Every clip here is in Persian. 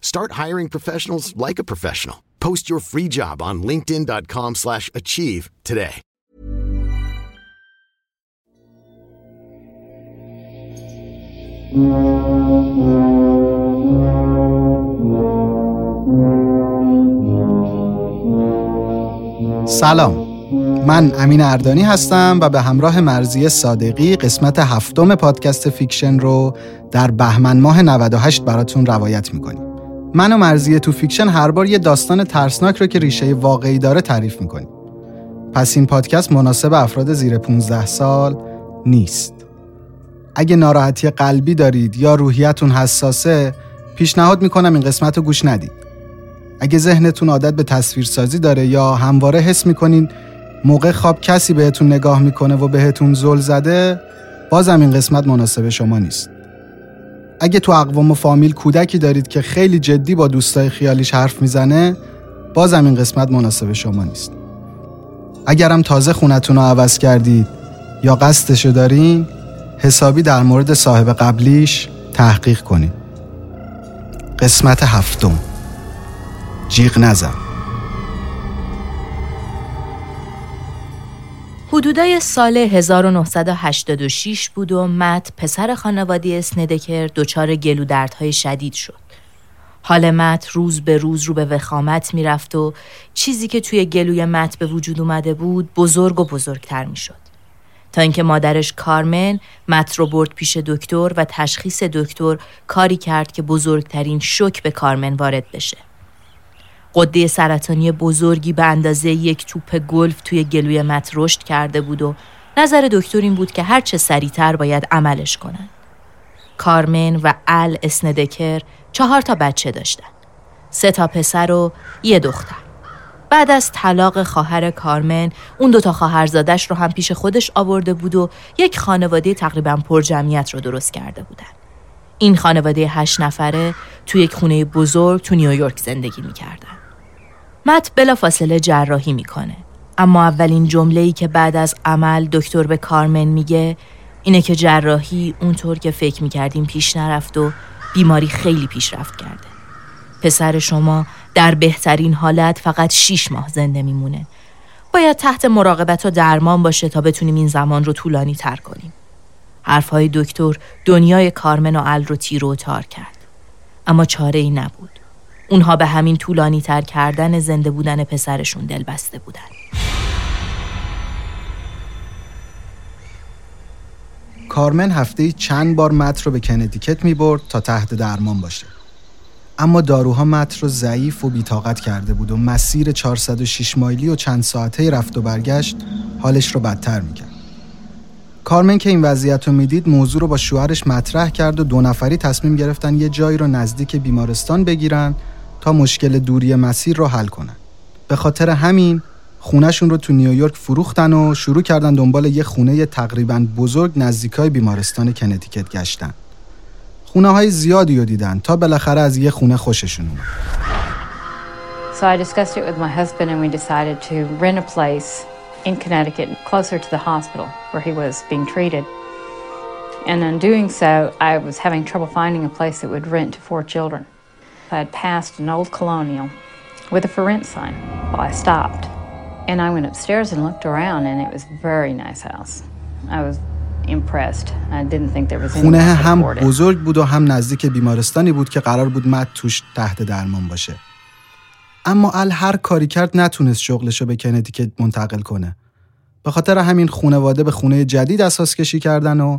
Start hiring professionals like a professional. Post your free job on linkedin.com/achieve slash achieve today. سلام من امین اردانی هستم و به همراه مرزی صادقی قسمت هفتم پادکست Fiction رو در بهمن ماه 98 براتون روایت می‌کنیم من و مرزی تو Fiction هر بار یه داستان ترسناک رو که ریشه واقعی داره تعریف می‌کنیم. پس این پادکست مناسب افراد زیر 15 سال نیست. اگه ناراحتی قلبی دارید یا روحیتون حساسه پیشنهاد می‌کنم این قسمت رو گوش ندید. اگه ذهنتون عادت به تصویرسازی داره یا همواره حس می‌کنین موقع خواب کسی بهتون نگاه می‌کنه و بهتون زل زده بازم این قسمت مناسب شما نیست. اگه تو اقوام و فامیل کودکی دارید که خیلی جدی با دوستای خیالیش حرف می‌زنه بازم این قسمت مناسب شما نیست. اگرم تازه خونتون رو عوض کردید یا قصدشو دارین حسابی در مورد صاحب قبلیش تحقیق کنید قسمت هفتم. جیغ نزن. حدودای سال 1986 بود و مت پسر خانواده اسندکر دچار گلودردهای شدید شد. حال مت روز به روز رو به وخامت می‌رفت و چیزی که توی گلوی مت به وجود اومده بود بزرگ و بزرگتر می‌شد. تا اینکه مادرش کارمن مت رو برد پیش دکتر و تشخیص دکتر کاری کرد که بزرگترین شک به کارمن وارد بشه. قده سرطانی بزرگی به اندازه یک توپ گلف توی گلوی مت رشد کرده بود و نظر دکتر این بود که هر چه سریعتر باید عملش کنن. کارمن و ال اسندکر چهار تا بچه داشتن. سه تا پسر و یه دختر. بعد از طلاق خواهر کارمن اون دوتا خواهرزادش رو هم پیش خودش آورده بود و یک خانواده تقریبا پر جمعیت رو درست کرده بودن. این خانواده هشت نفره توی یک خونه بزرگ تو نیویورک زندگی می‌کردن. مت بلا فاصله جراحی می‌کنه. اما اولین جمله ای که بعد از عمل دکتر به کارمن میگه اینه که جراحی اونطور که فکر می‌کردیم پیش نرفت و بیماری خیلی پیشرفت کرده. پسر شما در بهترین حالت فقط 6 ماه زنده میمونه. باید تحت مراقبت و درمان باشه تا بتونیم این زمان رو طولانی تر کنیم. حرفهای دکتر دنیای کارمن و ال رو تیر و تار کرد. اما چاره ای نبود. اونها به همین طولانی تر کردن زنده بودن پسرشون دل بسته بودن. کارمن هفته چند بار مت رو به کنتیکت می برد تا تحت درمان باشه. اما داروها مت رو ضعیف و بیتاقت کرده بود و مسیر 406 مایلی و چند ساعته رفت و برگشت حالش رو بدتر می‌کرد. کارمن که این وضعیت رو می‌دید موضوع رو با شوهرش مطرح کرد و دو نفری تصمیم گرفتن یه جایی رو نزدیک بیمارستان بگیرن تا مشکل دوری مسیر رو حل کنن. به خاطر همین خونهشون رو تو نیویورک فروختن و شروع کردن دنبال یه خونه تقریبا بزرگ نزدیکای بیمارستان کنتیکت گشتن. خونه های زیادی رو دیدن تا بالاخره از یه خونه خوششون اومد. So I discussed it with my husband and we decided to rent a place in Connecticut closer to the hospital where he was being treated. And in doing so, I was having trouble finding a place that would rent to four children. I had passed an old colonial with a for rent sign. Well, I stopped. And I went upstairs and looked around, and it was a very nice house. I was impressed. I didn't think there was خونه هم بزرگ بود و هم نزدیک بیمارستانی بود که قرار بود مد توش تحت درمان باشه. اما ال هر کاری کرد نتونست شغلشو به کنتیکت منتقل کنه. به خاطر همین خونواده به خونه جدید اساس کشی کردن و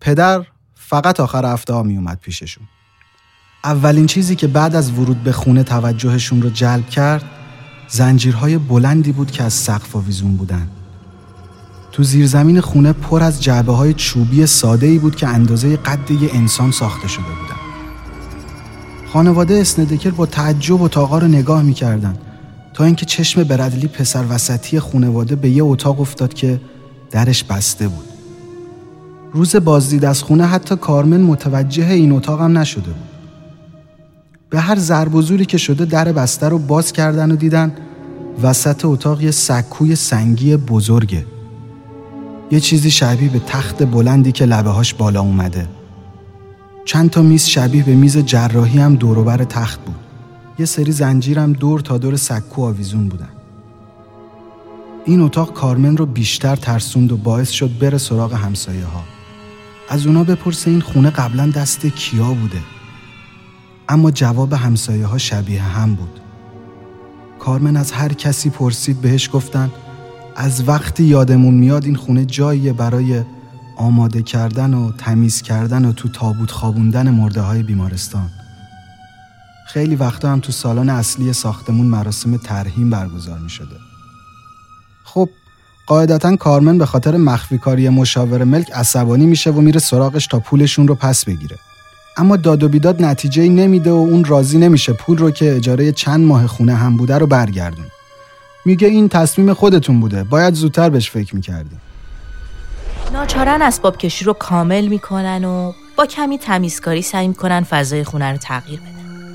پدر فقط آخر هفته ها می اومد پیششون. اولین چیزی که بعد از ورود به خونه توجهشون رو جلب کرد زنجیرهای بلندی بود که از سقف آویزون بودن. تو زیرزمین خونه پر از جعبه های چوبی ساده ای بود که اندازه قد یه انسان ساخته شده بودن. خانواده اسندکر با تعجب اتاقا رو نگاه می‌کردن تا اینکه چشم بردلی پسر وسطی خانواده به یه اتاق افتاد که درش بسته بود. روز بازدید از خونه حتی کارمن متوجه این اتاق هم نشده بود. به هر ضرب و زوری که شده در بسته رو باز کردن و دیدن وسط اتاق یه سکوی سنگی بزرگه. یه چیزی شبیه به تخت بلندی که لبه هاش بالا اومده. چند تا میز شبیه به میز جراحی هم دوروبر تخت بود. یه سری زنجیرم دور تا دور سکو آویزون بودن. این اتاق کارمن رو بیشتر ترسوند و باعث شد بره سراغ همسایه ها. از اونا بپرسه این خونه قبلا دست کیا بوده. اما جواب همسایه ها شبیه هم بود. کارمن از هر کسی پرسید بهش گفتن از وقتی یادمون میاد این خونه جاییه برای آماده کردن و تمیز کردن و تو تابوت خوابوندن مرده های بیمارستان. خیلی وقتا هم تو سالن اصلی ساختمون مراسم ترهیم برگزار می شده. خب قاعدتا کارمن به خاطر مخفی کاری مشاور ملک عصبانی میشه و میره سراغش تا پولشون رو پس بگیره. اما داد و بیداد نتیجه نمیده و اون راضی نمیشه پول رو که اجاره چند ماه خونه هم بوده رو برگردون. میگه این تصمیم خودتون بوده باید زودتر بهش فکر می‌کردیم. ناچارن اسباب کشی رو کامل می‌کنن و با کمی تمیزکاری سعی می‌کنن فضای خونه رو تغییر بدن.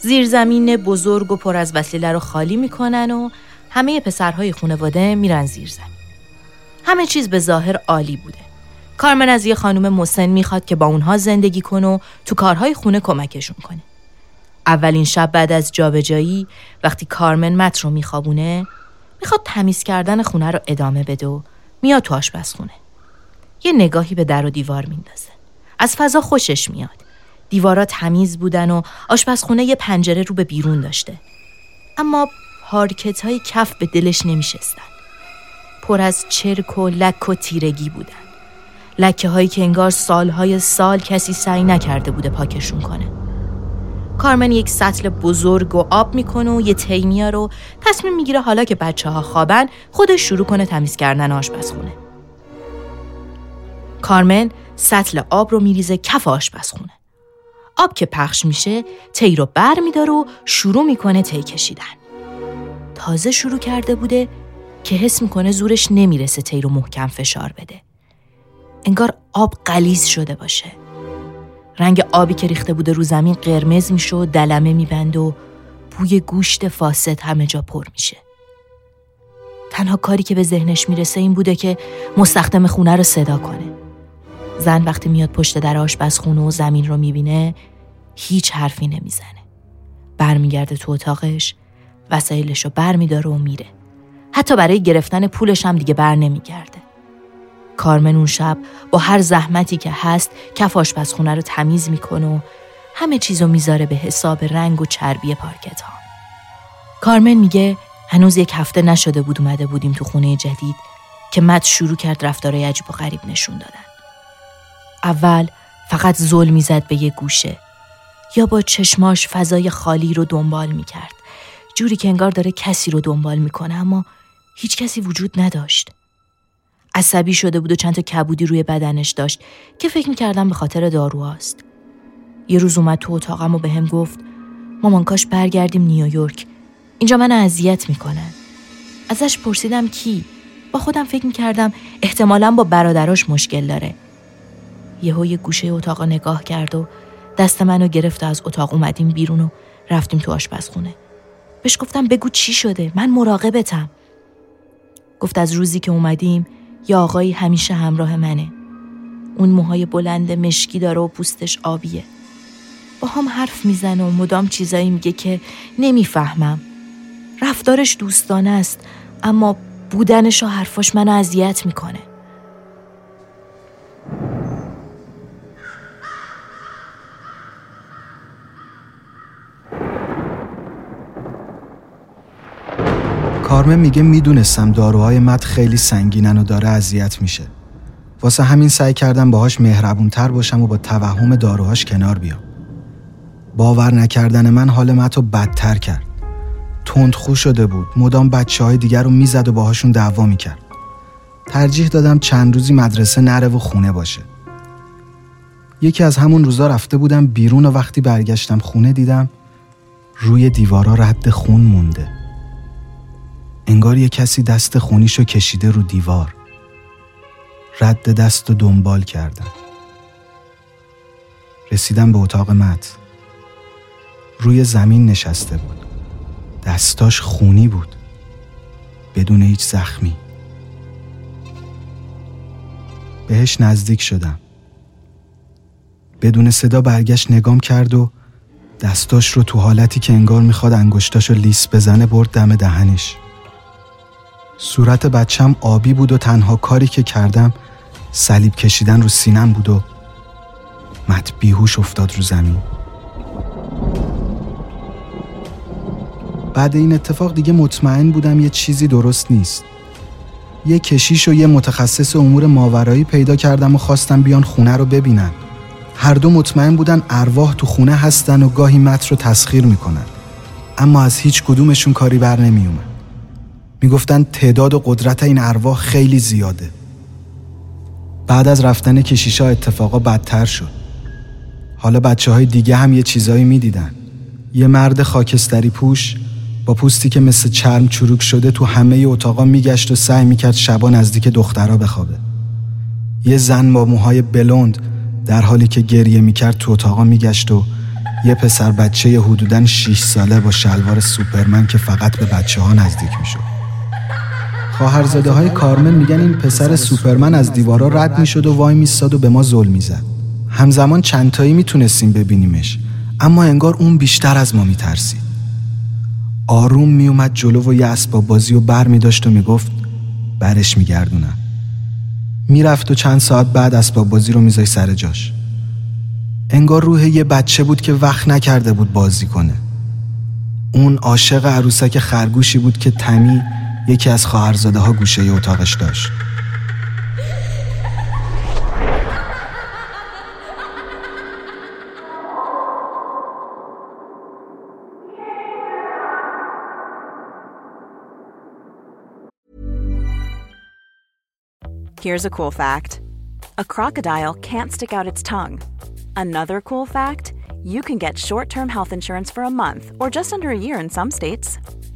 زیرزمین بزرگ و پر از وسیله رو خالی می‌کنن و همه پسرهای خانواده میرن زیر زمین. همه چیز به ظاهر عالی بوده. کارمن از یه خانم مسن می‌خواد که با اونها زندگی کنه و تو کارهای خونه کمکشون کنه. اولین شب بعد از جابجایی وقتی کارمن مت رو میخوابونه می‌خواد تمیز کردن خونه رو ادامه بده و میاد تو آشپزخونه. یه نگاهی به در و دیوار میندازه. از فضا خوشش میاد. دیوارا تمیز بودن و آشپزخونه یه پنجره رو به بیرون داشته. اما پارکت های کف به دلش نمیشستن. پر از چرک و لک و تیرگی بودن. لکه هایی که انگار سالهای سال کسی سعی نکرده بوده پاکشون کنه. کارمن یک سطل بزرگ و آب می‌کنه و یه تیمیا رو تصمیم می‌گیره حالا که بچه ها خوابن خودش شروع کنه تمیز کردن آشپزخونه. کارمن سطل آب رو میریزه کف آشپزخونه. آب که پخش میشه تی رو بر میداره و شروع می‌کنه تی کشیدن. تازه شروع کرده بوده که حس می‌کنه زورش نمی‌رسه تی رو محکم فشار بده. انگار آب قلیز شده باشه. رنگ آبی که ریخته بوده رو زمین قرمز میشه و دلمه میبند و بوی گوشت فاسد همه جا پر میشه. تنها کاری که به ذهنش می‌رسه این بوده که مستخدم خونه رو صدا کنه. زن وقتی میاد پشت در آشپزخونه و زمین رو می‌بینه هیچ حرفی نمی‌زنه. برمیگرده تو اتاقش وسایلش رو بر میداره و میره. حتی برای گرفتن پولش هم دیگه بر نمیگرده. کارمن اون شب با هر زحمتی که هست کف آشپزخونه رو تمیز می‌کنه و همه چیزو می‌ذاره به حساب رنگ و چربی پارکت ها. کارمن میگه هنوز یک هفته نشده بود اومده بودیم تو خونه جدید که مد شروع کرد رفتارای عجیب و غریب نشون دادن. اول فقط زل می‌زد به یه گوشه یا با چشماش فضای خالی رو دنبال می‌کرد جوری که انگار داره کسی رو دنبال می‌کنه اما هیچ کسی وجود نداشت عصبی شده بود و چند تا کبودی روی بدنش داشت که فکر می‌کردم به خاطر داروهاست. یه روز اومد تو اتاقم و به هم گفت مامان کاش برگردیم نیویورک. اینجا من اذیت می‌کنن. ازش پرسیدم کی. با خودم فکر می‌کردم احتمالا با برادراش مشکل داره. یهو یه گوشه اتاق نگاه کرد و دست منو گرفت و از اتاق اومدیم بیرون و رفتیم تو آشپزخونه. بهش گفتم بگو چی شده؟ من مراقبتم. گفت از روزی که اومدیم یا آقایی همیشه همراه منه. اون موهای بلند مشکی داره و پوستش آبیه. با هم حرف می‌زنه و مدام چیزایی میگه که نمی‌فهمم. رفتارش دوستانه است اما بودنش و حرفاش منو اذیت می‌کنه. کارمن میگه می‌دونستم داروهای مد خیلی سنگینن و داره اذیت میشه. واسه همین سعی کردم باهاش مهربونتر باشم و با توهم داروهاش کنار بیام. باور نکردن من حال متو بدتر کرد. تندخو شده بود. مدام بچه های دیگر رو می‌زد و باهاشون دعوا می‌کرد. ترجیح دادم چند روزی مدرسه نره و خونه باشه. یکی از همون روزا رفته بودم بیرون و وقتی برگشتم خونه دیدم روی دیوارا رد خون مونده. انگار یه کسی دست خونیشو کشیده رو دیوار. رد دست و دنبال کردم رسیدم به اتاق مت روی زمین نشسته بود. دستاش خونی بود. بدون هیچ زخمی. بهش نزدیک شدم. بدون صدا برگشت نگام کرد و دستاش رو تو حالتی که انگار می‌خواد انگشتاشو لیس بزنه برد دم دهنش. صورت بچم آبی بود و تنها کاری که کردم صلیب کشیدن رو سینم بود و مت بیهوش افتاد رو زمین. بعد این اتفاق دیگه مطمئن بودم یه چیزی درست نیست. یه کشیش و یه متخصص امور ماورایی پیدا کردم و خواستم بیان خونه رو ببینن. هر دو مطمئن بودن ارواح تو خونه هستن و گاهی مت رو تسخیر می‌کنن. اما از هیچ کدومشون کاری بر نمیومد می‌گفتن تعداد و قدرت این ارواح خیلی زیاده. بعد از رفتن کشیشا اتفاقا بدتر شد. حالا بچه های دیگه هم یه چیزایی می‌دیدن. یه مرد خاکستری پوش با پوستی که مثل چرم چروک شده تو همه اتاقا میگشت و سعی می‌کرد شبا نزدیک دخترها بخوابه. یه زن با موهای بلند در حالی که گریه می‌کرد تو اتاقا میگشت و یه پسر بچه حدوداً 6 ساله با شلوار سوپرمن که فقط به بچه ها نزدیک می‌شد. خواهرزاده های کارمن میگن این پسر سوپرمن از دیوارا رد می‌شد و وای میستاد و به ما ظلم می‌زد. همزمان چندتایی می‌تونستیم ببینیمش اما انگار اون بیشتر از ما میترسید. آروم میومد جلو و یه اسباب بازی و بر میداشت و می‌گفت برش میگردونم. می‌رفت و چند ساعت بعد اسباب بازی رو میذای سر جاش. انگار روح یه بچه بود که وقت نکرده بود بازی کنه. اون عاشق عروسک خرگوشی بود که تمی یکی از خواهرزاده ها گوشه اتاقش داشت Here's a cool fact a crocodile can't stick out its tongue. Another cool fact you can get short term health insurance for a month or just under a year in some states.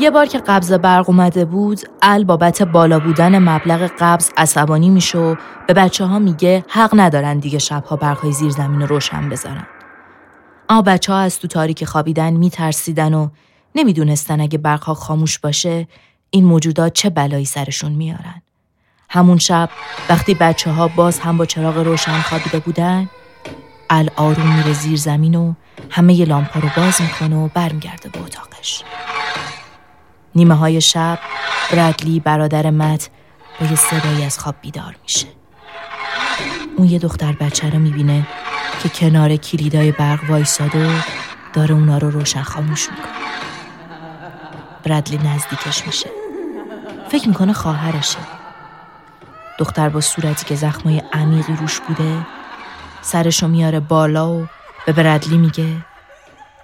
یه بار که قبض برق اومده بود ال بابت بالا بودن مبلغ قبض عصبانی میشه و به بچه ها میگه حق ندارن دیگه شبها برقای زیر زمین رو روشن بذارن. اما بچه ها از تو تاریک خوابیدن میترسیدن و نمی‌دونستن اگه برقها خاموش باشه این موجودات چه بلایی سرشون میارن. همون شب وقتی بچه ها باز هم با چراغ روشن خوابیده بودن آروم میره زیر زمین و همه ی لامپا رو باز می‌کنه و برمیگرده به اتاقش نیمه های شب برادلی برادر مت با یه صدایی از خواب بیدار میشه. اون یه دختر بچه رو می‌بینه که کنار کلیدای برق وایساده و داره اونا رو روشن خاموش می‌کنه. برادلی نزدیکش میشه. فکر می‌کنه خواهرشه. دختر با صورتی که زخمای عمیقی روش بوده سرشو میاره بالا و به برادلی میگه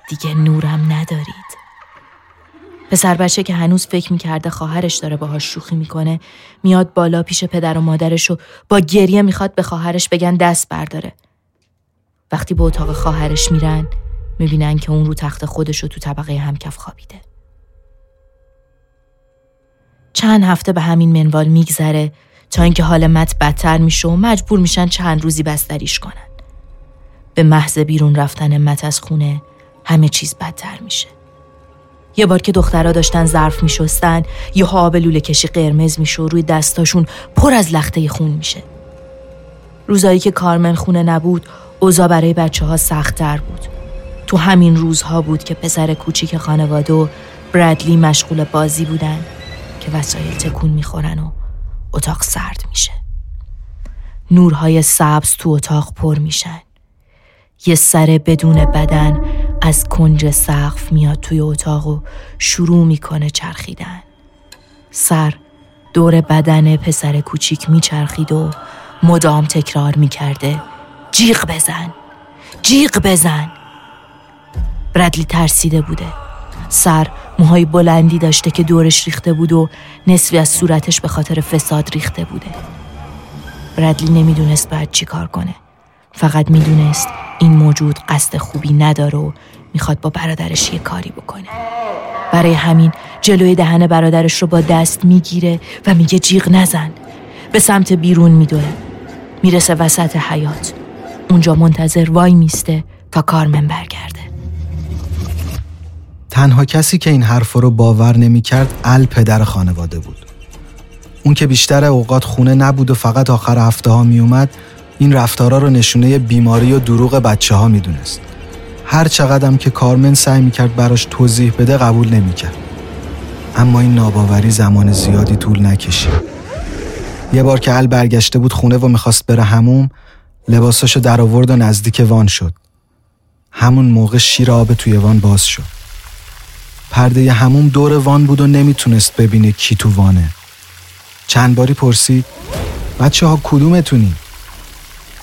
دیگه نورم ندارید. پسر بچه که هنوز فکر می‌کرده خواهرش داره باهاش شوخی می‌کنه میاد بالا پیش پدر و مادرش و با گریه می‌خواد به خواهرش بگن دست برداره. وقتی به اتاق خواهرش میرن می‌بینن که اون رو تخت خودش رو تو طبقه همکف خوابیده. چند هفته به همین منوال میگذره تا اینکه حال مت بدتر میشه و مجبور میشن چند روزی بستریش کنن. به محض بیرون رفتن مت از خونه همه چیز بدتر میشه. یه بار که دخترها داشتن ظرف میشستن یه آب لوله کشی قرمز میشه و روی دستاشون پر از لخته خون میشه. روزایی که کارمن خونه نبود اوضاع برای بچه ها سختتر بود. تو همین روزها بود که پسر کوچیک خانواده و برادلی مشغول بازی بودن که وسایل تکون می‌خورن و اتاق سرد میشه. نورهای سبز تو اتاق پر میشن. یه سر بدون بدن از کنج سقف میاد توی اتاق و شروع می‌کنه چرخیدن. سر دور بدن پسر کوچیک میچرخید و مدام تکرار می‌کرده جیغ بزن جیغ بزن. برادلی ترسیده بوده. سر موهای بلندی داشته که دورش ریخته بود و نصفی از صورتش به خاطر فساد ریخته بوده. برادلی نمی‌دونست بعد چی کار کنه. فقط می‌دونست این موجود قصد خوبی نداره و می‌خواد با برادرش یه کاری بکنه. برای همین جلوی دهن برادرش رو با دست می‌گیره و میگه جیغ نزن. به سمت بیرون میدوه. می‌رسه وسط حیات اونجا منتظر وای میسته تا کارمن برگرده. تنها کسی که این حرف رو باور نمی‌کرد ال پدر خانواده بود. اون که بیشتر اوقات خونه نبود و فقط آخر هفته ها میومد این رفتارا رو نشونه بیماری و دروغ بچه ها می‌دونست. هر چقدرم که کارمن سعی می‌کرد براش توضیح بده قبول نمی‌کرد. اما این ناباوری زمان زیادی طول نکشید. یه بار که ال برگشته بود خونه و می‌خواست بره هموم لباساشو در آورد و نزدیک وان شد. همون موقع شیر آب توی وان باز شد. پرده هموم دور وان بود و نمی‌تونست ببینه کی تو وانه. چند باری پرسید بچه ها کدومتونی؟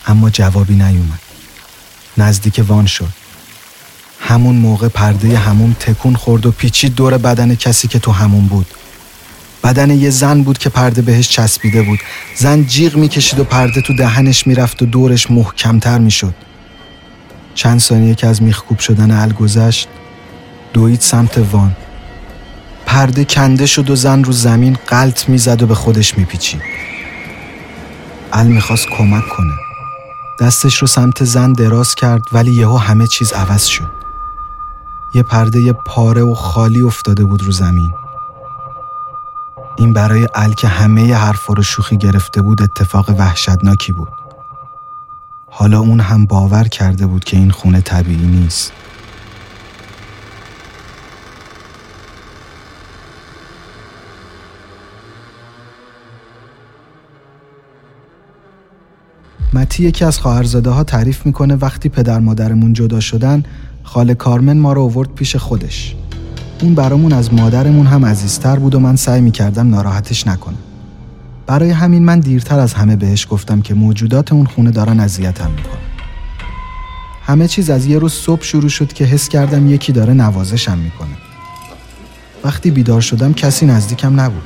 اما جوابی نیومد. نزدیک وان شد. همون موقع پرده هموم تکون خورد و پیچید دور بدن کسی که تو همون بود. بدن یه زن بود که پرده بهش چسبیده بود. زن جیغ می‌کشید و پرده تو دهنش می‌رفت و دورش محکمتر می‌شد. چند ثانیه که از میخکوب شدن ال گذشت دوید سمت وان. پرده کنده شد و زن رو زمین قلط می‌زد و به خودش میپیچید. ال می‌خواست کمک کنه. دستش رو سمت زن دراز کرد ولی یهو همه چیز عوض شد. یه پرده پاره و خالی افتاده بود رو زمین. این برای ال که همه حرفا رو شوخی گرفته بود اتفاق وحشتناکی بود. حالا اون هم باور کرده بود که این خونه طبیعی نیست. متی یکی از خواهرزاده ها تعریف می‌کنه وقتی پدر مادرمون جدا شدن خاله کارمن ما رو آورد پیش خودش. اون برامون از مادرمون هم عزیزتر بود و من سعی می‌کردم ناراحتش نکنم. برای همین من دیرتر از همه بهش گفتم که موجودات اون خونه دارن اذیتم می‌کنن. همه چیز از یه روز صبح شروع شد که حس کردم یکی داره نوازشم می‌کنه. وقتی بیدار شدم کسی نزدیکم نبود.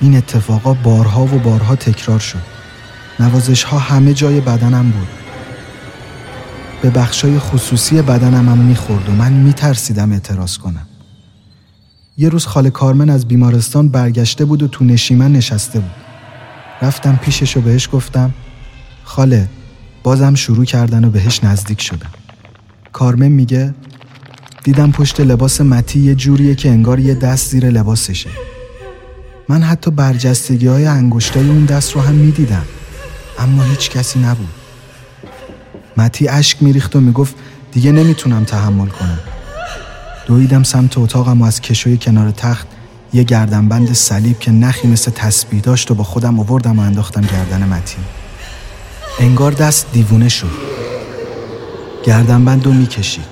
این اتفاقا بارها و بارها تکرار شد. نوازش ها همه جای بدنم بود. به بخشای خصوصی بدنم هم می‌خورد و من میترسیدم اعتراض کنم. یه روز خاله کارمن از بیمارستان برگشته بود و تو نشیمن نشسته بود. رفتم پیشش و بهش گفتم خاله بازم شروع کردن و بهش نزدیک شدم. کارمن میگه دیدم پشت لباس متی یه جوریه که انگار یه دست زیر لباسشه. من حتی برجستگی های انگشتای اون دست رو هم می‌دیدم. اما هیچ کسی نبود. متی اشک میریخت و می‌گفت دیگه نمی‌تونم تحمل کنم. دویدم سمت اتاقم و از کشوی کنار تخت یه گردنبند صلیب که نخی مثل تسبیح داشت و با خودم آوردم و انداختم گردن متی. انگار دست دیوونه شد. گردنبند رو می‌کشید.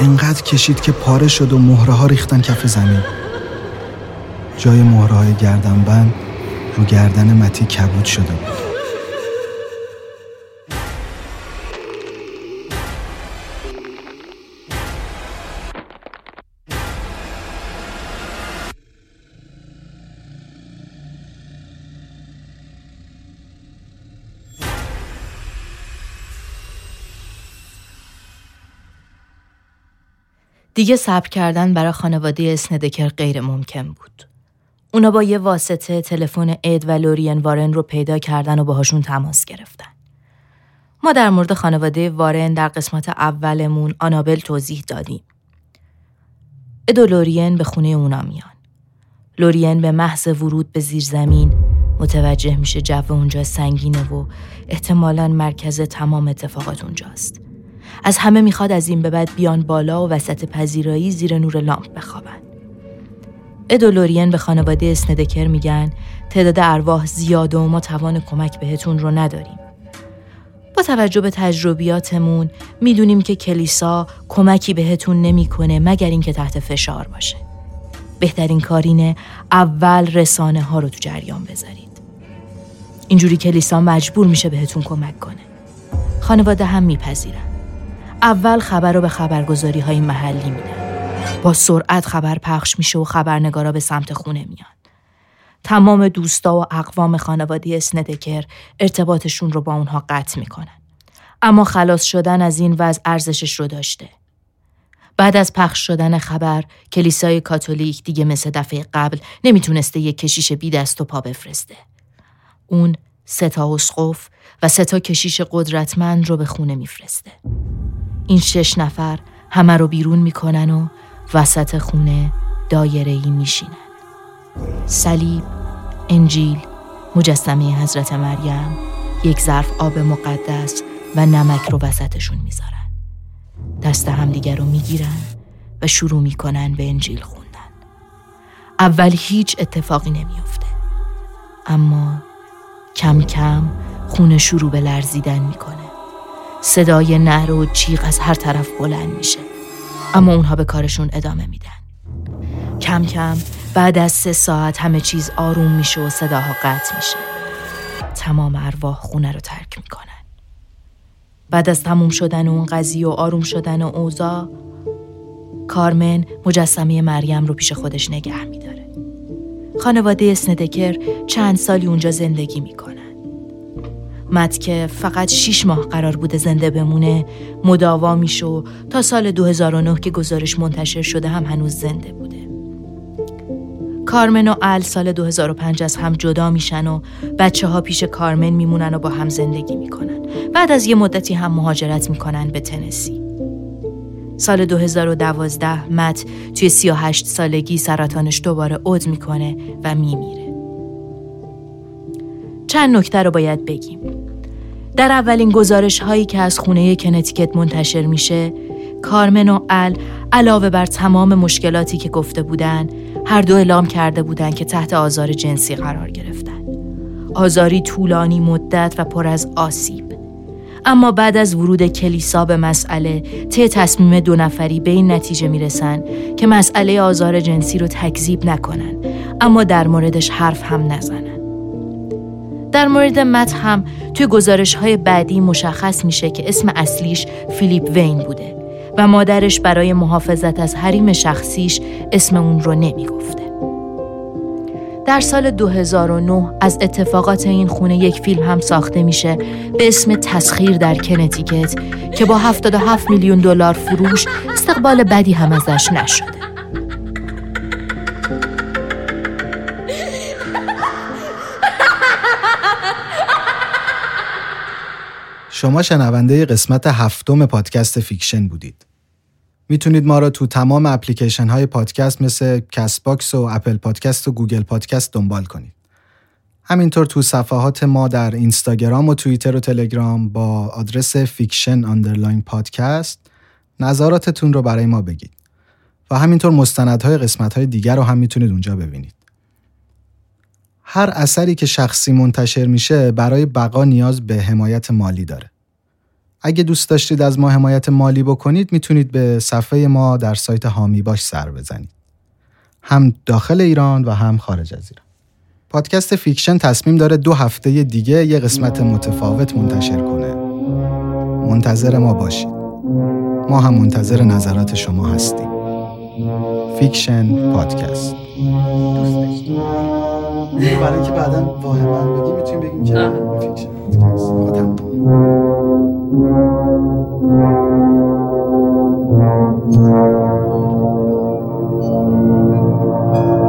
انقدر کشید که پاره شد و مهره ها ریختن کف زمین. جای مهره های گردنبند رو گردن متی کبود شده بود. دیگه صبر کردن برای خانواده اسندکر غیر ممکن بود. اونا با یه واسطه تلفن اد و لورین وارن رو پیدا کردن و باهاشون تماس گرفتن. ما در مورد خانواده وارن در قسمت اولمون آنابل توضیح دادیم. اد و لورین به خونه اونا میان. لورین به محض ورود به زیر زمین متوجه میشه جو اونجا سنگینه و احتمالا مرکز تمام اتفاقات اونجاست. از همه می‌خواد از این به بعد بیان بالا و وسط پذیرایی زیر نور لامپ بخوابن. ادولورین به خانواده اسندکر میگن تعداد ارواح زیاده و ما توان کمک بهتون رو نداریم. با توجه به تجربیاتمون می‌دونیم که کلیسا کمکی بهتون نمی‌کنه مگر اینکه تحت فشار باشه. بهترین کارینه اول رسانه ها رو تو جریان بذارید. اینجوری کلیسا مجبور میشه بهتون کمک کنه. خانواده هم میپذیرن. اول خبر رو به خبرگزاری های محلی میدن. با سرعت خبر پخش میشه و خبرنگارا به سمت خونه میان. تمام دوستا و اقوام خانواده اسندکر ارتباطشون رو با اونها قطع می‌کنن. اما خلاص شدن از این وضع ارزشش رو داشته. بعد از پخش شدن خبر کلیسای کاتولیک دیگه مثل دفعه قبل نمی‌تونسته یک کشیش بی دست و پا بفرسته. اون سه تا اسقف و سه تا کشیش قدرتمند رو به خونه میفرسته. این شش نفر همه رو بیرون می‌کنن و وسط خونه دایره ای میشینن صلیب، انجیل، مجسمه حضرت مریم، یک ظرف آب مقدس و نمک رو وسطشون می‌ذارن. دست همدیگر رو می‌گیرن و شروع می‌کنن به انجیل خوندن. اول هیچ اتفاقی نمیافته. اما کم کم خونه شروع به لرزیدن می‌کنه. صدای نهر و چیغ از هر طرف بلند میشه. اما اونها به کارشون ادامه میدن. کم کم بعد از سه ساعت همه چیز آروم میشه و صداها قطع میشه. تمام ارواح خونه رو ترک می‌کنن. بعد از تموم شدن اون قضیه و آروم شدن و اوضاع کارمن مجسمه مریم رو پیش خودش نگه میداره. خانواده اسندکر چند سالی اونجا زندگی می‌کنه مت که فقط شیش ماه قرار بوده زنده بمونه مداوا میشه و تا سال 2009 که گزارش منتشر شده هم هنوز زنده بوده. کارمن و ال سال 2005 از هم جدا میشن و بچه ها پیش کارمن میمونن و با هم زندگی می‌کنن. بعد از یه مدتی هم مهاجرت می‌کنن به تنسی. سال 2012 مت توی 38 سالگی سرطانش دوباره عود می‌کنه و میمیره چند نکته رو باید بگیم. در اولین گزارش هایی که از خونه کنتیکت منتشر میشه، کارمن و ال علاوه بر تمام مشکلاتی که گفته بودن، هر دو اعلام کرده بودند که تحت آزار جنسی قرار گرفتن. آزاری طولانی مدت و پر از آسیب. اما بعد از ورود کلیسا به مسئله طی تصمیم دو نفری به این نتیجه می‌رسن که مسئله آزار جنسی رو تکذیب نکنن اما در موردش حرف هم نزنن. در مورد مت هم توی گزارش های بعدی مشخص میشه که اسم اصلیش فیلیپ وین بوده و مادرش برای محافظت از حریم شخصیش اسم اون رو نمی‌گفته. در سال 2009 از اتفاقات این خونه یک فیلم هم ساخته میشه به اسم تسخیر در کنتیکت که با 77 میلیون دلار فروش استقبال بدی هم ازش نشده. شما شنونده قسمت هفتم پادکست Fiction بودید. می‌تونید ما رو تو تمام اپلیکیشن های پادکست مثل Castbox و Apple Podcast و Google Podcast دنبال کنید. همینطور تو صفحات ما در اینستاگرام و توییتر و تلگرام با آدرس fiction underline podcast نظراتتون رو برای ما بگید. و همینطور مستندهای قسمتهای دیگر رو هم می‌تونید اونجا ببینید. هر اثری که شخصی منتشر میشه برای بقا نیاز به حمایت مالی داره. اگه دوست داشتید از ما حمایت مالی بکنید می‌تونید به صفحه ما در سایت حامی باش سر بزنید. هم داخل ایران و هم خارج از ایران. پادکست Fiction تصمیم داره دو هفته دیگه یه قسمت متفاوت منتشر کنه. منتظر ما باشید. ما هم منتظر نظرات شما هستیم. فیکشن پادکست برای که بعدا واهمه بگیم می‌تونیم بگیم که فیکشن پادکست thank you